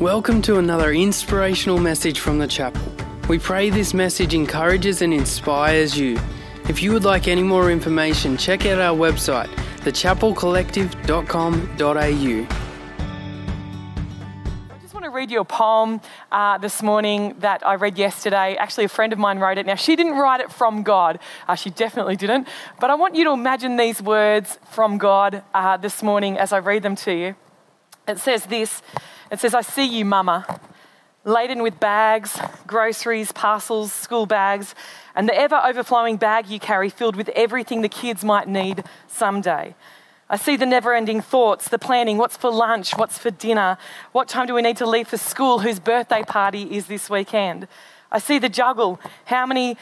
Welcome to another inspirational message from the chapel. We pray this message encourages and inspires you. If you would like any more information, check out our website, thechapelcollective.com.au. I just want to read you a poem uh, this morning that I read yesterday. Actually, a friend of mine wrote it. Now, she didn't write it from God, uh, she definitely didn't. But I want you to imagine these words from God uh, this morning as I read them to you. It says this it says, I see you, mama, laden with bags, groceries, parcels, school bags, and the ever overflowing bag you carry filled with everything the kids might need someday. I see the never ending thoughts, the planning what's for lunch, what's for dinner, what time do we need to leave for school, whose birthday party is this weekend. I see the juggle, how many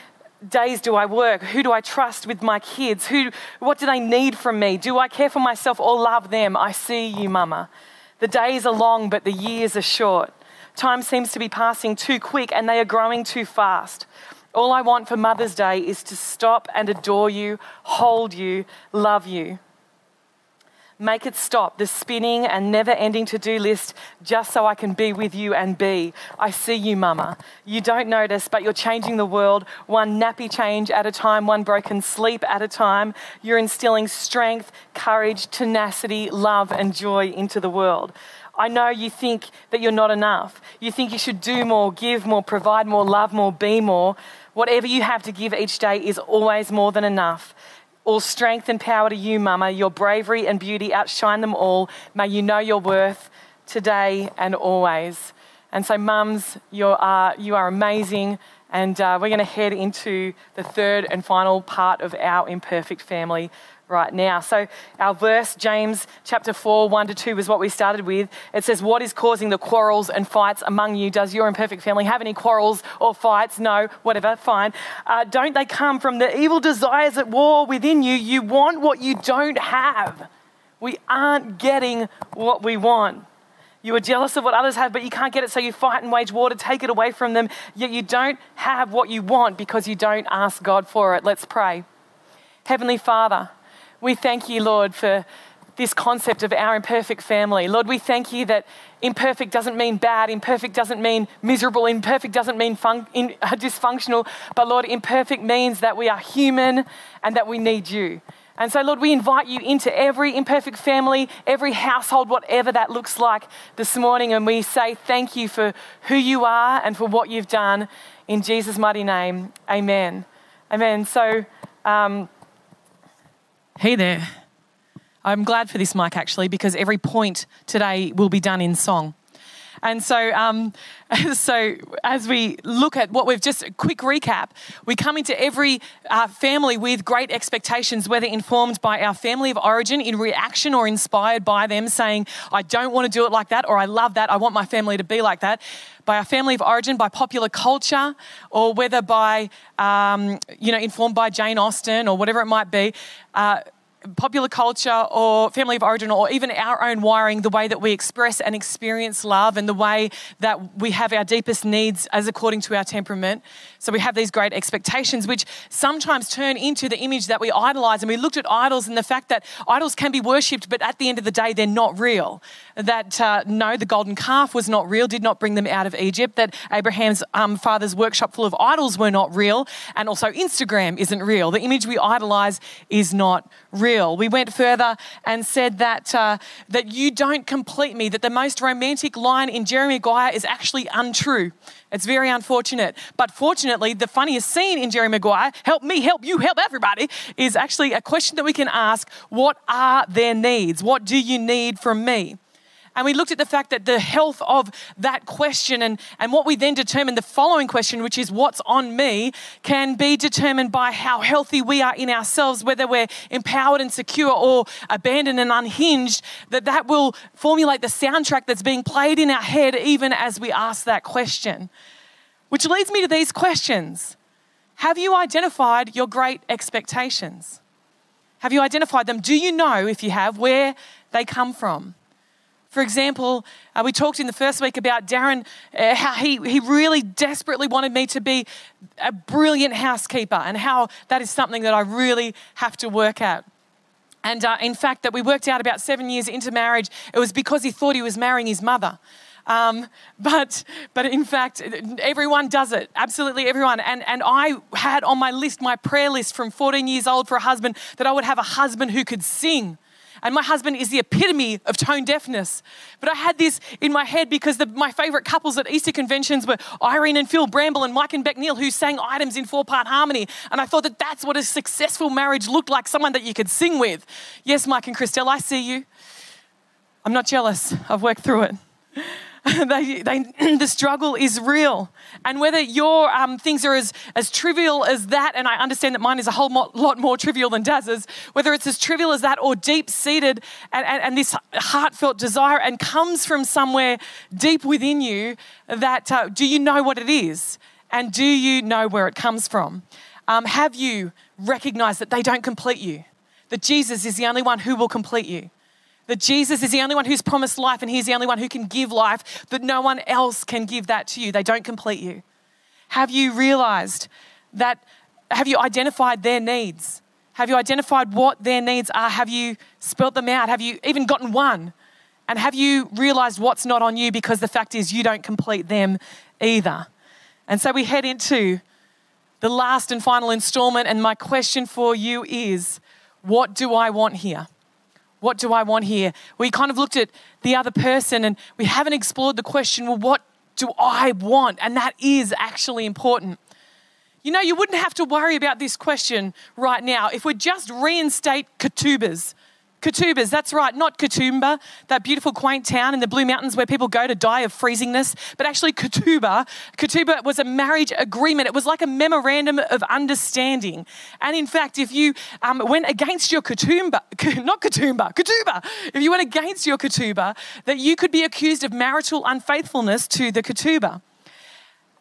days do I work? Who do I trust with my kids? Who, what do they need from me? Do I care for myself or love them? I see you, mama. The days are long, but the years are short. Time seems to be passing too quick and they are growing too fast. All I want for Mother's Day is to stop and adore you, hold you, love you. Make it stop, the spinning and never ending to do list, just so I can be with you and be. I see you, Mama. You don't notice, but you're changing the world one nappy change at a time, one broken sleep at a time. You're instilling strength, courage, tenacity, love, and joy into the world. I know you think that you're not enough. You think you should do more, give more, provide more, love more, be more. Whatever you have to give each day is always more than enough. All strength and power to you, Mama. Your bravery and beauty outshine them all. May you know your worth today and always. And so, mums, you are, you are amazing. And uh, we're going to head into the third and final part of our imperfect family right now. So, our verse, James chapter 4, 1 to 2, is what we started with. It says, What is causing the quarrels and fights among you? Does your imperfect family have any quarrels or fights? No, whatever, fine. Uh, don't they come from the evil desires at war within you? You want what you don't have. We aren't getting what we want. You are jealous of what others have, but you can't get it, so you fight and wage war to take it away from them. Yet you don't have what you want because you don't ask God for it. Let's pray. Heavenly Father, we thank you, Lord, for this concept of our imperfect family. Lord, we thank you that imperfect doesn't mean bad, imperfect doesn't mean miserable, imperfect doesn't mean fun- in, uh, dysfunctional, but Lord, imperfect means that we are human and that we need you. And so, Lord, we invite you into every imperfect family, every household, whatever that looks like this morning. And we say thank you for who you are and for what you've done. In Jesus' mighty name, amen. Amen. So, um, Hey there. I'm glad for this mic actually because every point today will be done in song. And so, um, so as we look at what we've just a quick recap, we come into every uh, family with great expectations, whether informed by our family of origin in reaction or inspired by them, saying, "I don't want to do it like that," or "I love that. I want my family to be like that." By our family of origin, by popular culture, or whether by um, you know informed by Jane Austen or whatever it might be. Uh, popular culture or family of origin or even our own wiring, the way that we express and experience love and the way that we have our deepest needs as according to our temperament. So we have these great expectations, which sometimes turn into the image that we idolize. And we looked at idols and the fact that idols can be worshipped, but at the end of the day, they're not real. That uh, no, the golden calf was not real, did not bring them out of Egypt. That Abraham's um, father's workshop full of idols were not real. And also, Instagram isn't real. The image we idolize is not real real. We went further and said that, uh, that you don't complete me, that the most romantic line in Jerry Maguire is actually untrue. It's very unfortunate. But fortunately, the funniest scene in Jerry Maguire, help me, help you, help everybody, is actually a question that we can ask what are their needs? What do you need from me? And we looked at the fact that the health of that question and, and what we then determined the following question, which is what's on me, can be determined by how healthy we are in ourselves, whether we're empowered and secure or abandoned and unhinged, that that will formulate the soundtrack that's being played in our head even as we ask that question. Which leads me to these questions. Have you identified your great expectations? Have you identified them? Do you know, if you have, where they come from? For example, uh, we talked in the first week about Darren, uh, how he, he really desperately wanted me to be a brilliant housekeeper, and how that is something that I really have to work at. And uh, in fact, that we worked out about seven years into marriage, it was because he thought he was marrying his mother. Um, but, but in fact, everyone does it. Absolutely everyone. And, and I had on my list, my prayer list from 14 years old for a husband, that I would have a husband who could sing. And my husband is the epitome of tone deafness. But I had this in my head because the, my favorite couples at Easter conventions were Irene and Phil Bramble and Mike and Beck Neal, who sang items in four part harmony. And I thought that that's what a successful marriage looked like someone that you could sing with. Yes, Mike and Christelle, I see you. I'm not jealous, I've worked through it. they, they, the struggle is real. And whether your um, things are as, as trivial as that, and I understand that mine is a whole lot more trivial than Daz's, whether it's as trivial as that or deep seated and, and, and, this heartfelt desire and comes from somewhere deep within you, that uh, do you know what it is? And do you know where it comes from? Um, have you recognized that they don't complete you? That Jesus is the only one who will complete you? That Jesus is the only one who's promised life and He's the only one who can give life, that no one else can give that to you. They don't complete you. Have you realized that? Have you identified their needs? Have you identified what their needs are? Have you spelt them out? Have you even gotten one? And have you realized what's not on you because the fact is you don't complete them either? And so we head into the last and final installment. And my question for you is what do I want here? What do I want here? We kind of looked at the other person and we haven't explored the question, well, what do I want? And that is actually important. You know, you wouldn't have to worry about this question right now if we just reinstate ketubahs Ketubahs, that's right, not Katoomba, that beautiful quaint town in the Blue Mountains where people go to die of freezingness, but actually Ketubah. Ketubah was a marriage agreement. It was like a memorandum of understanding. And in fact, if you um, went against your Katoomba, not Katoomba, Ketubah, if you went against your Ketubah, that you could be accused of marital unfaithfulness to the Ketubah.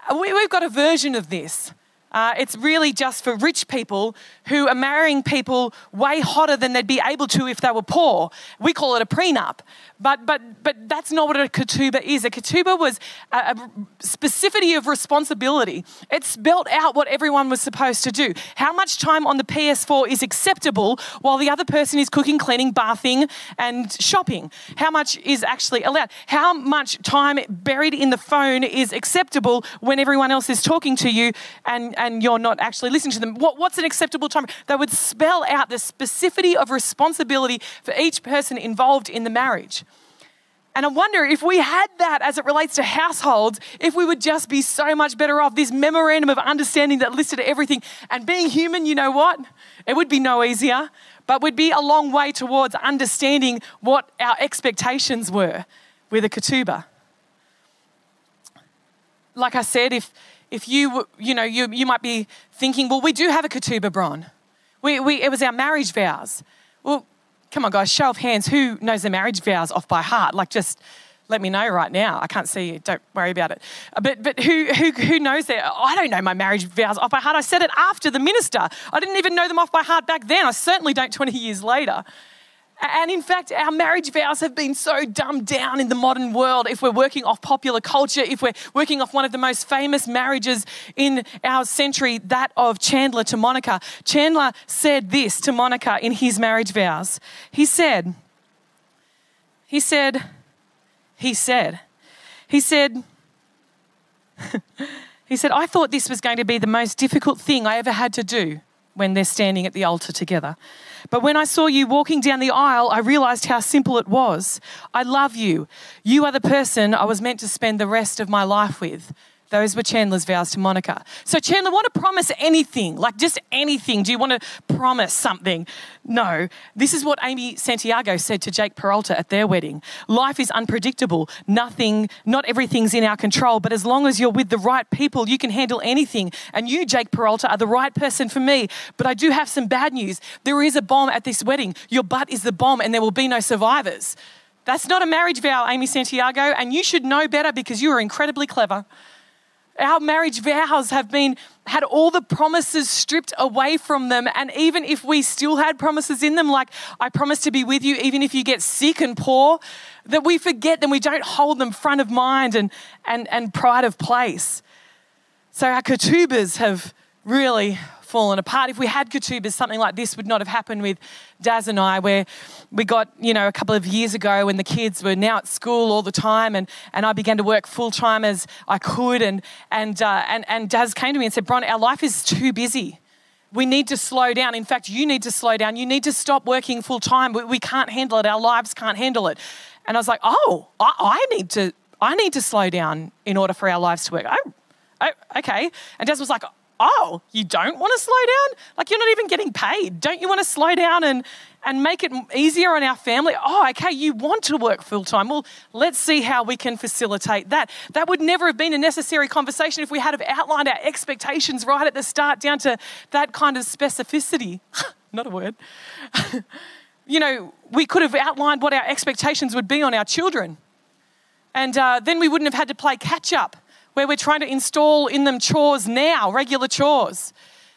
We, we've got a version of this. Uh, it's really just for rich people who are marrying people way hotter than they'd be able to if they were poor. We call it a prenup. But, but, but that's not what a ketubah is. A ketubah was a, a specificity of responsibility. It spelt out what everyone was supposed to do. How much time on the PS4 is acceptable while the other person is cooking, cleaning, bathing, and shopping? How much is actually allowed? How much time buried in the phone is acceptable when everyone else is talking to you and, and you're not actually listening to them? What, what's an acceptable time? They would spell out the specificity of responsibility for each person involved in the marriage. And I wonder if we had that as it relates to households, if we would just be so much better off. This memorandum of understanding that listed everything. And being human, you know what? It would be no easier, but we'd be a long way towards understanding what our expectations were with a ketubah. Like I said, if, if you, you know, you, you might be thinking, well, we do have a ketubah, Bron. We, we, it was our marriage vows. Well, Come on, guys, show of hands. Who knows their marriage vows off by heart? Like, just let me know right now. I can't see you. Don't worry about it. Uh, but, but who, who, who knows that? I don't know my marriage vows off by heart. I said it after the minister. I didn't even know them off by heart back then. I certainly don't 20 years later. And in fact, our marriage vows have been so dumbed down in the modern world. If we're working off popular culture, if we're working off one of the most famous marriages in our century, that of Chandler to Monica. Chandler said this to Monica in his marriage vows. He said, he said, he said, he said, he said, I thought this was going to be the most difficult thing I ever had to do when they're standing at the altar together. But when I saw you walking down the aisle, I realized how simple it was. I love you. You are the person I was meant to spend the rest of my life with. Those were Chandler's vows to Monica. So, Chandler, want to promise anything, like just anything? Do you want to promise something? No. This is what Amy Santiago said to Jake Peralta at their wedding. Life is unpredictable. Nothing, not everything's in our control, but as long as you're with the right people, you can handle anything. And you, Jake Peralta, are the right person for me. But I do have some bad news. There is a bomb at this wedding. Your butt is the bomb, and there will be no survivors. That's not a marriage vow, Amy Santiago, and you should know better because you are incredibly clever. Our marriage vows have been had all the promises stripped away from them. And even if we still had promises in them, like I promise to be with you, even if you get sick and poor, that we forget them, we don't hold them front of mind and, and, and pride of place. So our ketubahs have really fallen apart. If we had Ketubahs, something like this would not have happened with Daz and I, where we got, you know, a couple of years ago when the kids were now at school all the time and, and I began to work full time as I could. And, and, uh, and, and Daz came to me and said, Bron, our life is too busy. We need to slow down. In fact, you need to slow down. You need to stop working full time. We, we can't handle it. Our lives can't handle it. And I was like, oh, I, I need to I need to slow down in order for our lives to work. Oh, oh okay. And Daz was like, oh, you don't want to slow down? Like you're not even getting paid. Don't you want to slow down and, and make it easier on our family? Oh, okay, you want to work full time. Well, let's see how we can facilitate that. That would never have been a necessary conversation if we had have outlined our expectations right at the start down to that kind of specificity. not a word. you know, we could have outlined what our expectations would be on our children. And uh, then we wouldn't have had to play catch up where we're trying to install in them chores now, regular chores.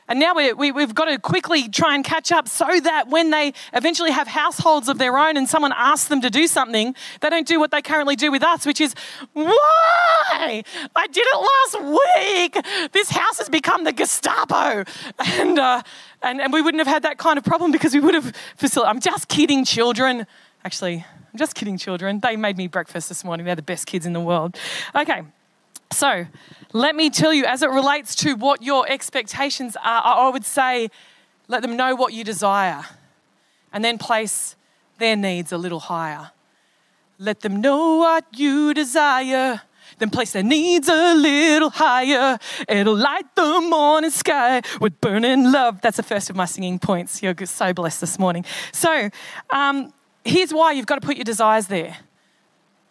And now we, we, we've got to quickly try and catch up so that when they eventually have households of their own and someone asks them to do something, they don't do what they currently do with us, which is, why? I did it last week. This house has become the Gestapo. And, uh, and, and we wouldn't have had that kind of problem because we would have facilitated. I'm just kidding, children. Actually, I'm just kidding, children. They made me breakfast this morning. They're the best kids in the world. Okay. So, let me tell you, as it relates to what your expectations are, I would say let them know what you desire and then place their needs a little higher. Let them know what you desire, then place their needs a little higher. It'll light the morning sky with burning love. That's the first of my singing points. You're so blessed this morning. So, um, here's why you've got to put your desires there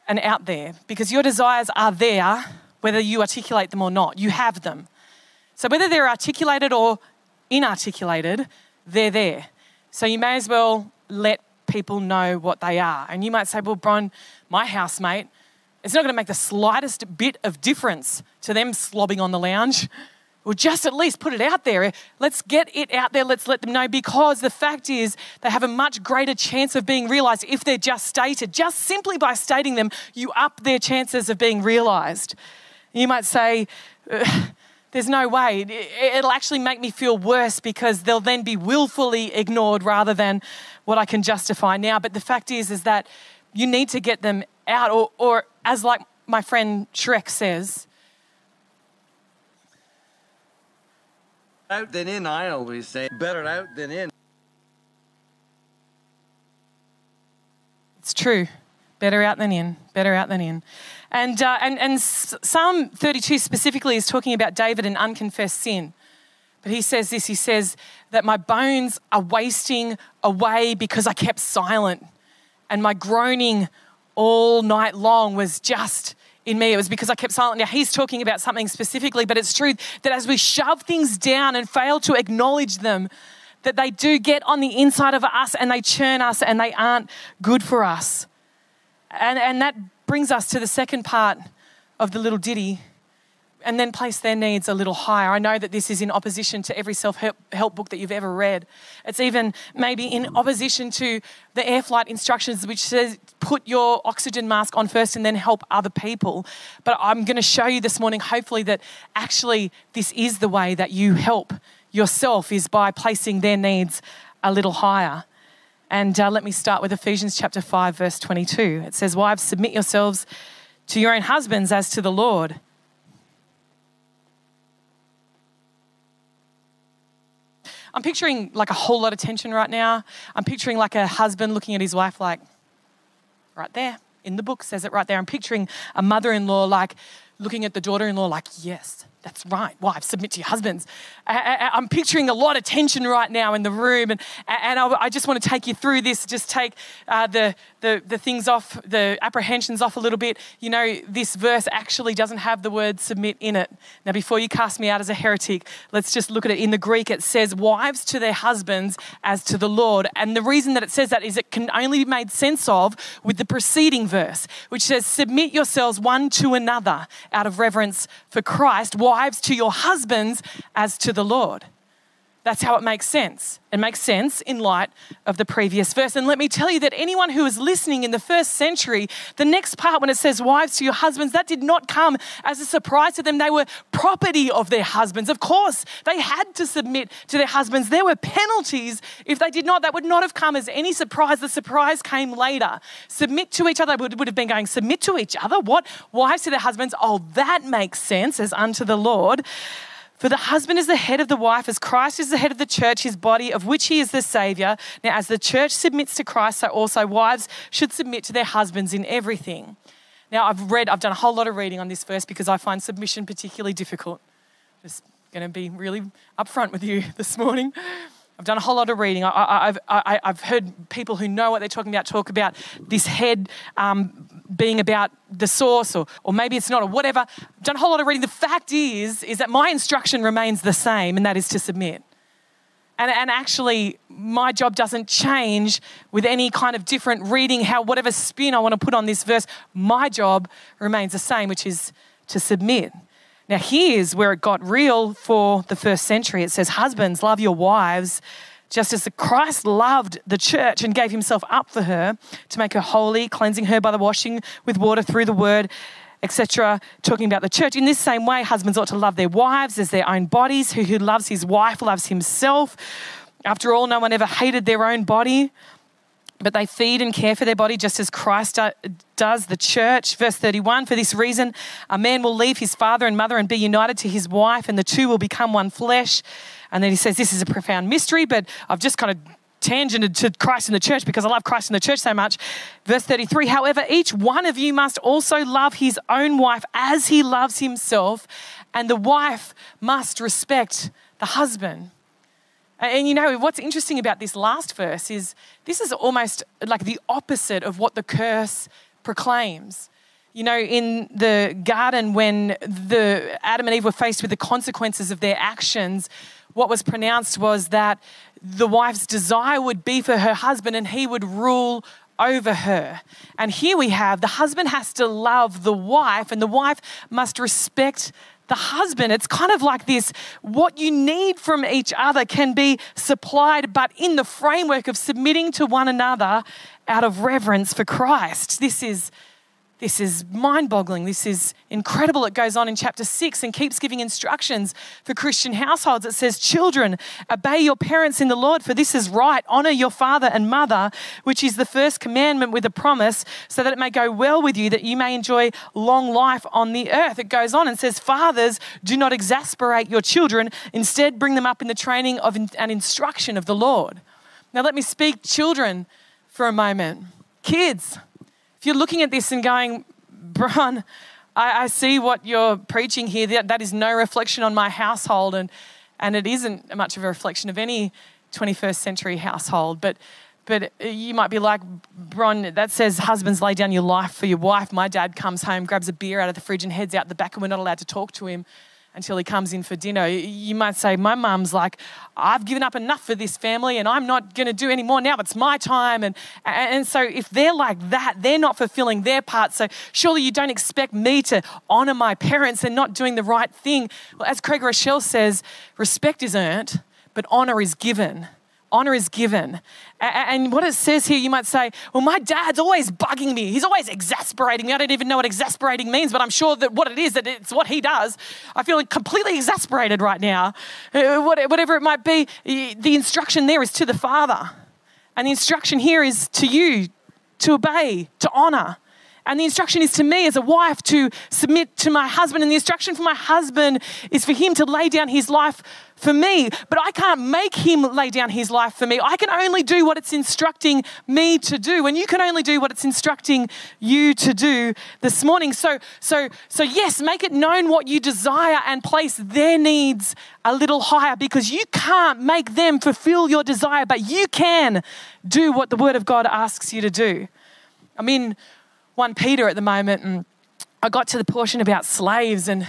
and out there because your desires are there whether you articulate them or not. You have them. So whether they're articulated or inarticulated, they're there. So you may as well let people know what they are. And you might say, well, Bron, my housemate, it's not going to make the slightest bit of difference to them slobbing on the lounge. Well, just at least put it out there. Let's get it out there. Let's let them know because the fact is they have a much greater chance of being realized if they're just stated. Just simply by stating them, you up their chances of being realized. You might say, uh, there's no way. It'll actually make me feel worse because they'll then be willfully ignored rather than what I can justify now. But the fact is, is that you need to get them out, or, or as like my friend Shrek says, out than in, I always say. Better out than in. It's true. Better out than in. Better out than in. And, uh, and, and Psalm 32 specifically is talking about David and unconfessed sin. But he says this he says that my bones are wasting away because I kept silent, and my groaning all night long was just in me. It was because I kept silent. Now, he's talking about something specifically, but it's true that as we shove things down and fail to acknowledge them, that they do get on the inside of us and they churn us and they aren't good for us. And, and that brings us to the second part of the little ditty and then place their needs a little higher. I know that this is in opposition to every self help book that you've ever read. It's even maybe in opposition to the air flight instructions, which says put your oxygen mask on first and then help other people. But I'm going to show you this morning, hopefully, that actually this is the way that you help yourself, is by placing their needs a little higher. And uh, let me start with Ephesians chapter 5, verse 22. It says, Wives, submit yourselves to your own husbands as to the Lord. I'm picturing like a whole lot of tension right now. I'm picturing like a husband looking at his wife, like, right there, in the book says it right there. I'm picturing a mother in law, like, looking at the daughter in law, like, yes, that's right, wives, submit to your husbands. I, am picturing a lot of tension right now in the room, and, and I, I just want to take you through this, just take uh, the, the, the things off, the apprehensions off a little bit. You know, this verse actually doesn't have the word submit in it. Now, before you cast me out as a heretic, let's just look at it. In the Greek, it says, wives to their husbands as to the Lord. And the reason that it says that is it can only be made sense of with the preceding verse, which says, submit yourselves one to another out of reverence for Christ. Why wives to your husbands as to the Lord. That's how it makes sense. It makes sense in light of the previous verse. And let me tell you that anyone who was listening in the first century, the next part when it says, Wives to your husbands, that did not come as a surprise to them. They were property of their husbands. Of course, they had to submit to their husbands. There were penalties if they did not. That would not have come as any surprise. The surprise came later. Submit to each other would, would have been going, Submit to each other? What? Wives to their husbands? Oh, that makes sense as unto the Lord. For the husband is the head of the wife, as Christ is the head of the church, his body, of which he is the Savior. Now, as the church submits to Christ, so also wives should submit to their husbands in everything. Now, I've read, I've done a whole lot of reading on this verse because I find submission particularly difficult. Just going to be really upfront with you this morning. I've done a whole lot of reading. I, have I've heard people who know what they're talking about talk about this head um, being about the source, or, or maybe it's not, or whatever. I've done a whole lot of reading. The fact is, is that my instruction remains the same, and that is to submit. And, and actually, my job doesn't change with any kind of different reading, how whatever spin I want to put on this verse. My job remains the same, which is to submit. Now, here's where it got real for the first century. It says, Husbands, love your wives, just as Christ loved the church and gave himself up for her to make her holy, cleansing her by the washing with water through the word, etc. Talking about the church. In this same way, husbands ought to love their wives as their own bodies. Who, who loves his wife loves himself. After all, no one ever hated their own body but they feed and care for their body just as Christ does the church. Verse 31 For this reason, a man will leave his father and mother and be united to his wife, and the two will become one flesh. And then he says, This is a profound mystery, but I've just kind of tangented to Christ in the church because I love Christ in the church so much. Verse 33 However, each one of you must also love his own wife as he loves himself, and the wife must respect the husband. And you know, what's interesting about this last verse is this is almost like the opposite of what the curse proclaims. You know, in the garden, when the Adam and Eve were faced with the consequences of their actions, what was pronounced was that the wife's desire would be for her husband and he would rule over her. And here we have the husband has to love the wife, and the wife must respect the husband. It's kind of like this what you need from each other can be supplied, but in the framework of submitting to one another out of reverence for Christ. This is this is mind boggling. This is incredible. It goes on in chapter six and keeps giving instructions for Christian households. It says, Children, obey your parents in the Lord, for this is right. Honor your father and mother, which is the first commandment with a promise, so that it may go well with you, that you may enjoy long life on the earth. It goes on and says, Fathers, do not exasperate your children. Instead, bring them up in the training of an instruction of the Lord. Now, let me speak children for a moment. Kids, if you're looking at this and going, Bron, I, I see what you're preaching here, that, that is no reflection on my household, and, and it isn't much of a reflection of any 21st century household. But but you might be like, Bron, that says husbands lay down your life for your wife. My dad comes home, grabs a beer out of the fridge, and heads out the back, and we're not allowed to talk to him until he comes in for dinner. You might say, My mum's like, I've given up enough for this family and I'm not going to do any more now. It's my time. And, and so, if they're like that, they're not fulfilling their part. So, surely you don't expect me to honor my parents and not doing the right thing. Well, as Craig Groeschel says, respect is earned, but honor is given honor is given. And what it says here, you might say, well, my dad's always bugging me. He's always exasperating me. I don't even know what exasperating means, but I'm sure that what it is, that it's what he does. I feel completely exasperated right now. Uh, whatever it might be, the instruction there is to the Father. And the instruction here is to you to obey, to honor. And the instruction is to me as a wife to submit to my husband. And the instruction for my husband is for him to lay down his life for me. But I can't make him lay down his life for me. I can only do what it's instructing me to do. And you can only do what it's instructing you to do this morning. So, so, so yes, make it known what you desire and place their needs a little higher because you can't make them fulfill your desire, but you can do what the Word of God asks you to do. I'm in 1 Peter at the moment, and I got to the portion about slaves, and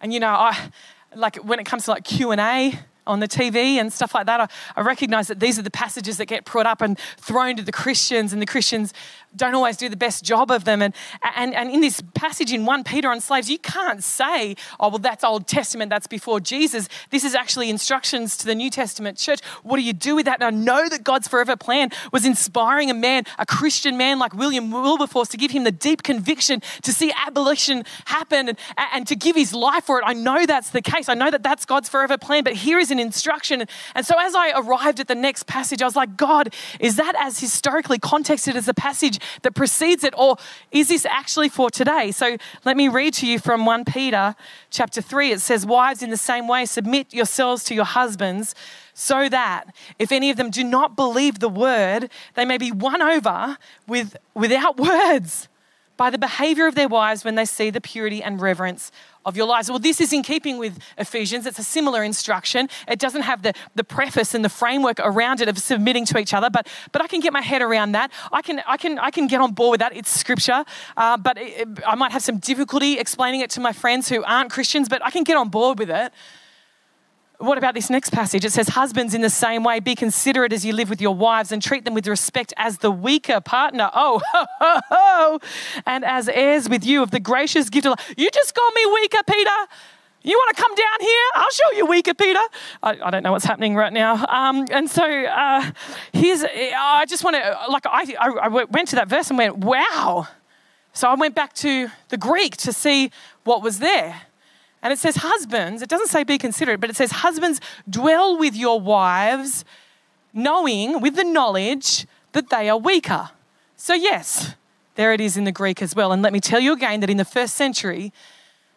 and you know, I like when it comes to like Q and A, on the TV and stuff like that, I, I recognize that these are the passages that get brought up and thrown to the Christians, and the Christians don't always do the best job of them. And, and, and in this passage in 1 Peter on slaves, you can't say, oh, well, that's Old Testament, that's before Jesus. This is actually instructions to the New Testament church. What do you do with that? And I know that God's forever plan was inspiring a man, a Christian man like William Wilberforce, to give him the deep conviction to see abolition happen and, and to give his life for it. I know that's the case. I know that that's God's forever plan, but here is an instruction. And so as I arrived at the next passage, I was like, God, is that as historically contexted as the passage that precedes it, or is this actually for today? So let me read to you from 1 Peter chapter 3. It says, Wives, in the same way, submit yourselves to your husbands, so that if any of them do not believe the word, they may be won over with, without words by the behavior of their wives when they see the purity and reverence of your lives. Well, this is in keeping with Ephesians. It's a similar instruction. It doesn't have the, the preface and the framework around it of submitting to each other, but, but I can get my head around that. I can, I can, I can get on board with that. It's scripture, uh, but it, I might have some difficulty explaining it to my friends who aren't Christians, but I can get on board with it. What about this next passage? It says, Husbands, in the same way, be considerate as you live with your wives and treat them with respect as the weaker partner. Oh, ho, ho, ho. And as heirs with you of the gracious gift of life. You just call me weaker, Peter. You want to come down here? I'll show you weaker, Peter. I, I don't know what's happening right now. Um, and so uh, here's, I just want to, like, I, I went to that verse and went, wow. So I went back to the Greek to see what was there. And it says, Husbands, it doesn't say be considerate, but it says, Husbands, dwell with your wives, knowing, with the knowledge that they are weaker. So, yes, there it is in the Greek as well. And let me tell you again that in the first century,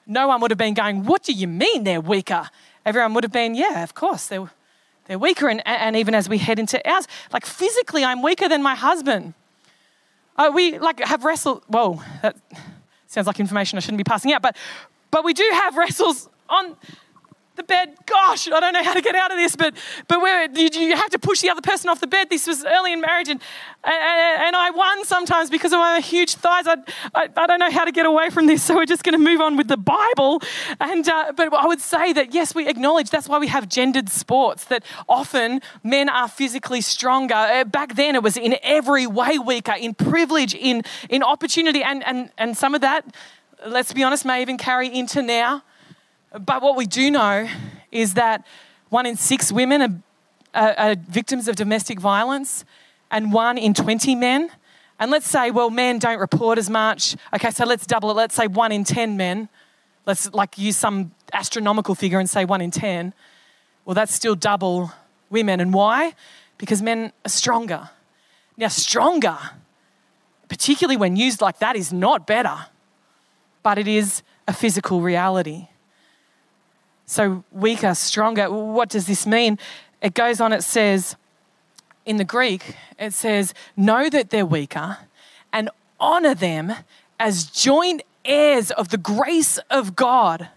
no one would have been going, What do you mean they're weaker? Everyone would have been, Yeah, of course, they're, they're weaker. And, and even as we head into ours, like physically, I'm weaker than my husband. Uh, we like have wrestled. Whoa, that sounds like information I shouldn't be passing out. But but we do have wrestles on the bed. Gosh, I don't know how to get out of this, but but where you, you have to push the other person off the bed. This was early in marriage, and and, I won sometimes because of my huge thighs. I, I, I don't know how to get away from this, so we're just going to move on with the Bible. And uh, but I would say that yes, we acknowledge that's why we have gendered sports. That often men are physically stronger. Uh, back then, it was in every way weaker, in privilege, in in opportunity, and and and some of that let's be honest, may even carry into now. But what we do know is that one in six women are, are, are victims of domestic violence, and one in 20 men. And let's say, well, men don't report as much. Okay, so let's double it. Let's say one in 10 men. Let's like use some astronomical figure and say one in 10. Well, that's still double women. And why? Because men are stronger. Now, stronger, particularly when used like that, is not better but it is a physical reality. So, weaker, stronger. What does this mean? It goes on, it says, in the Greek, it says, know that they're weaker and honor them as joint heirs of the grace of God.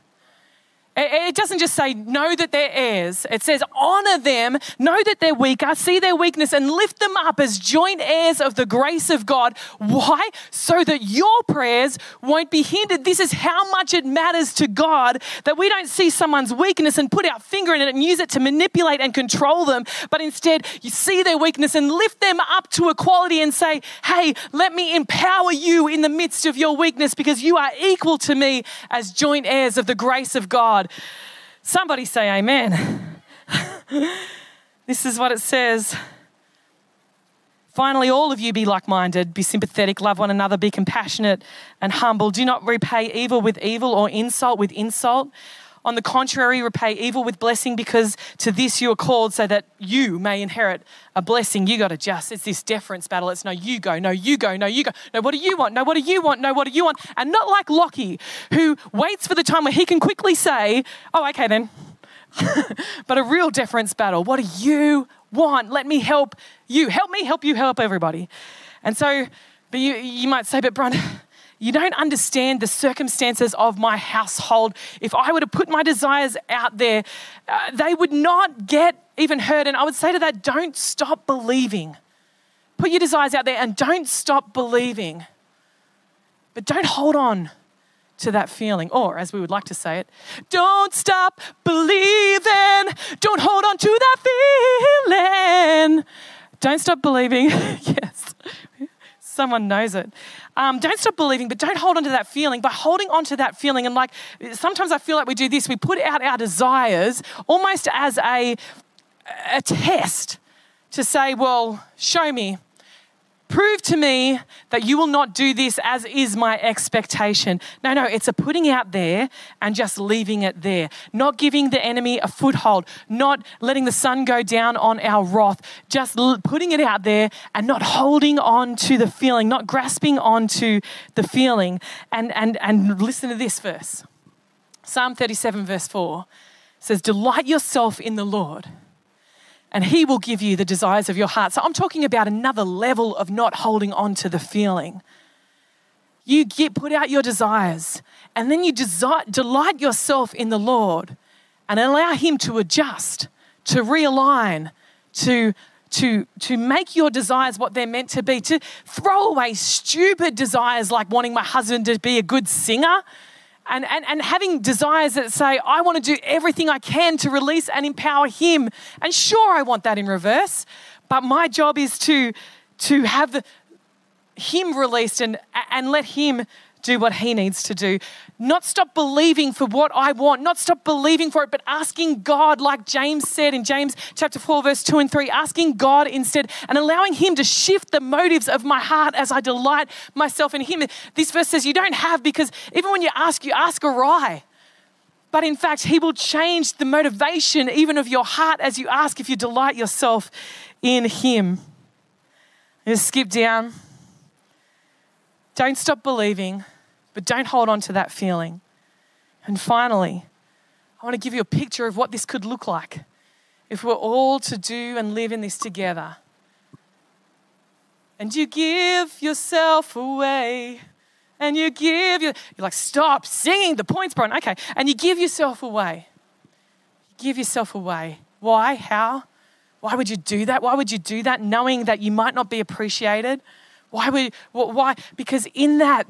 It doesn't just say, know that they're heirs. It says, honor them, know that they're weaker, see their weakness, and lift them up as joint heirs of the grace of God. Why? So that your prayers won't be hindered. This is how much it matters to God that we don't see someone's weakness and put our finger in it and use it to manipulate and control them, but instead you see their weakness and lift them up to equality and say, hey, let me empower you in the midst of your weakness because you are equal to me as joint heirs of the grace of God. Somebody say amen. this is what it says. Finally, all of you be like minded, be sympathetic, love one another, be compassionate and humble. Do not repay evil with evil or insult with insult. On the contrary, repay evil with blessing because to this you are called so that you may inherit a blessing. You got to just, it's this deference battle. It's no, you go, no, you go, no, you go. No, what do you want? No, what do you want? No, what do you want? And not like Lockie, who waits for the time where he can quickly say, oh, okay then. but a real deference battle. What do you want? Let me help you. Help me help you help everybody. And so, but you, you might say, but Bron, you don't understand the circumstances of my household. If I were to put my desires out there, uh, they would not get even heard. And I would say to that, don't stop believing. Put your desires out there and don't stop believing. But don't hold on to that feeling. Or, as we would like to say it, don't stop believing. Don't hold on to that feeling. Don't stop believing. yes. Someone knows it. Um, don't stop believing, but don't hold on to that feeling. By holding on to that feeling, and like sometimes I feel like we do this, we put out our desires almost as a, a test to say, well, show me Prove to me that you will not do this as is my expectation. No, no, it's a putting out there and just leaving it there. Not giving the enemy a foothold, not letting the sun go down on our wrath, just putting it out there and not holding on to the feeling, not grasping onto the feeling. And, and, and listen to this verse Psalm 37, verse 4 says, Delight yourself in the Lord and He will give you the desires of your heart. So I'm talking about another level of not holding on to the feeling. You get put out your desires, and then you desire, delight yourself in the Lord and allow Him to adjust, to realign, to to, to make your desires what they're meant to be, to throw away stupid desires like wanting my husband to be a good singer and, and, and having desires that say, I want to do everything I can to release and empower him. And sure, I want that in reverse, but my job is to, to have the, him released and, and let him do what he needs to do. Not stop believing for what I want, not stop believing for it, but asking God, like James said in James chapter 4, verse 2 and 3, asking God instead and allowing him to shift the motives of my heart as I delight myself in him. This verse says, You don't have because even when you ask, you ask awry. But in fact, he will change the motivation even of your heart as you ask if you delight yourself in him. Just skip down. Don't stop believing, but don't hold on to that feeling. And finally, I want to give you a picture of what this could look like if we're all to do and live in this together. And you give yourself away. And you give your, you're like, stop singing, the point's broken. Okay. And you give yourself away. You give yourself away. Why? How? Why would you do that? Why would you do that knowing that you might not be appreciated? Why would why? Because in that,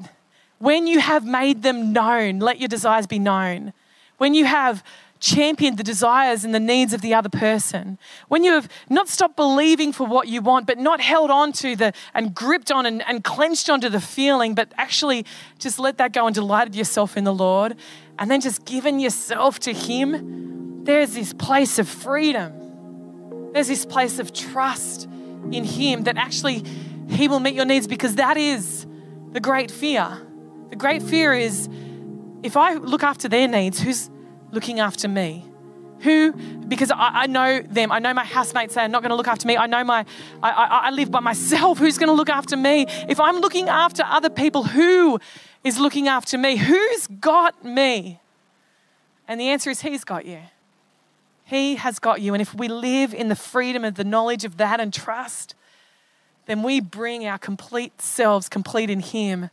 when you have made them known, let your desires be known. When you have championed the desires and the needs of the other person, when you have not stopped believing for what you want, but not held on to the and gripped on and, and clenched onto the feeling, but actually just let that go and delighted yourself in the Lord, and then just given yourself to Him, there's this place of freedom. There's this place of trust in Him that actually he will meet your needs because that is the great fear. The great fear is if I look after their needs, who's looking after me? Who, because I, I know them, I know my housemates are not going to look after me. I know my, I, I, I live by myself. Who's going to look after me? If I'm looking after other people, who is looking after me? Who's got me? And the answer is He's got you. He has got you. And if we live in the freedom of the knowledge of that and trust, then we bring our complete selves, complete in Him,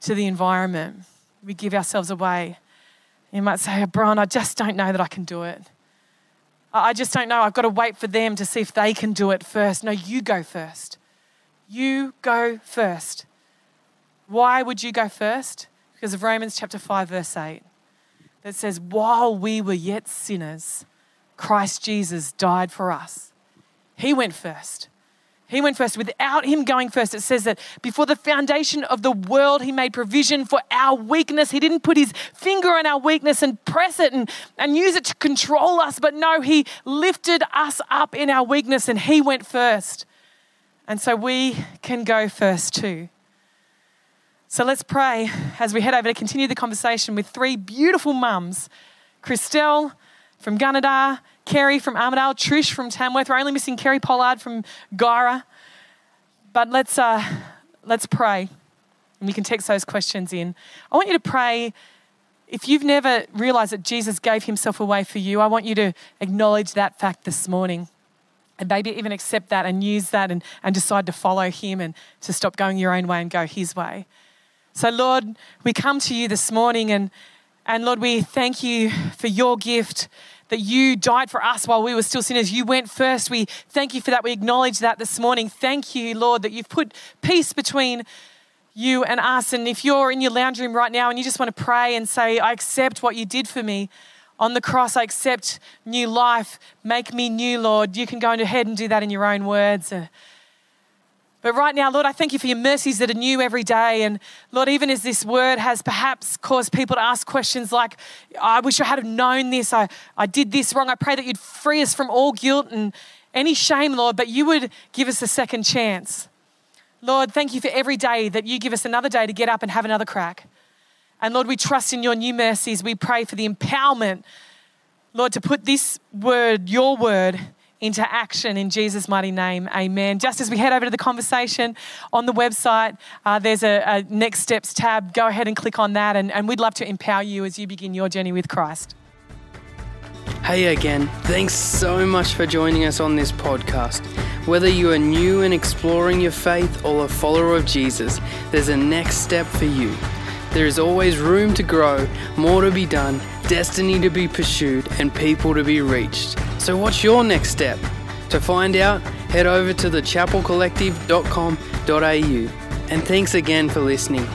to the environment. We give ourselves away. You might say, oh, Bron, I just don't know that I can do it. I just don't know. I've got to wait for them to see if they can do it first. No, you go first. You go first. Why would you go first? Because of Romans chapter 5, verse 8, that says, While we were yet sinners, Christ Jesus died for us. He went first. He went first. Without him going first, it says that before the foundation of the world, he made provision for our weakness. He didn't put his finger on our weakness and press it and, and use it to control us, but no, he lifted us up in our weakness and he went first. And so we can go first too. So let's pray as we head over to continue the conversation with three beautiful mums Christelle from Gunnedah, Kerry from Armidale, Trish from Tamworth. We're only missing Kerry Pollard from Guyra. But let's, uh, let's pray. And you can text those questions in. I want you to pray. If you've never realized that Jesus gave himself away for you, I want you to acknowledge that fact this morning. And maybe even accept that and use that and, and decide to follow him and to stop going your own way and go his way. So, Lord, we come to you this morning and, and Lord, we thank you for your gift that you died for us while we were still sinners. You went first. We thank you for that. We acknowledge that this morning. Thank you, Lord, that you've put peace between you and us. And if you're in your lounge room right now and you just want to pray and say, I accept what you did for me on the cross, I accept new life, make me new, Lord, you can go ahead and do that in your own words. But right now, Lord, I thank you for your mercies that are new every day. And Lord, even as this word has perhaps caused people to ask questions like, I wish I had known this, I, I did this wrong. I pray that you'd free us from all guilt and any shame, Lord, but you would give us a second chance. Lord, thank you for every day that you give us another day to get up and have another crack. And Lord, we trust in your new mercies. We pray for the empowerment, Lord, to put this word, your word, into action in Jesus' mighty name. Amen. Just as we head over to the conversation on the website, uh, there's a, a, next steps tab. Go ahead and click on that, and, and we'd love to empower you as you begin your journey with Christ. Hey again, thanks so much for joining us on this podcast. Whether you are new and exploring your faith or a follower of Jesus, there's a next step for you. There is always room to grow, more to be done, destiny to be pursued, and people to be reached. So, what's your next step? To find out, head over to thechapelcollective.com.au. And thanks again for listening.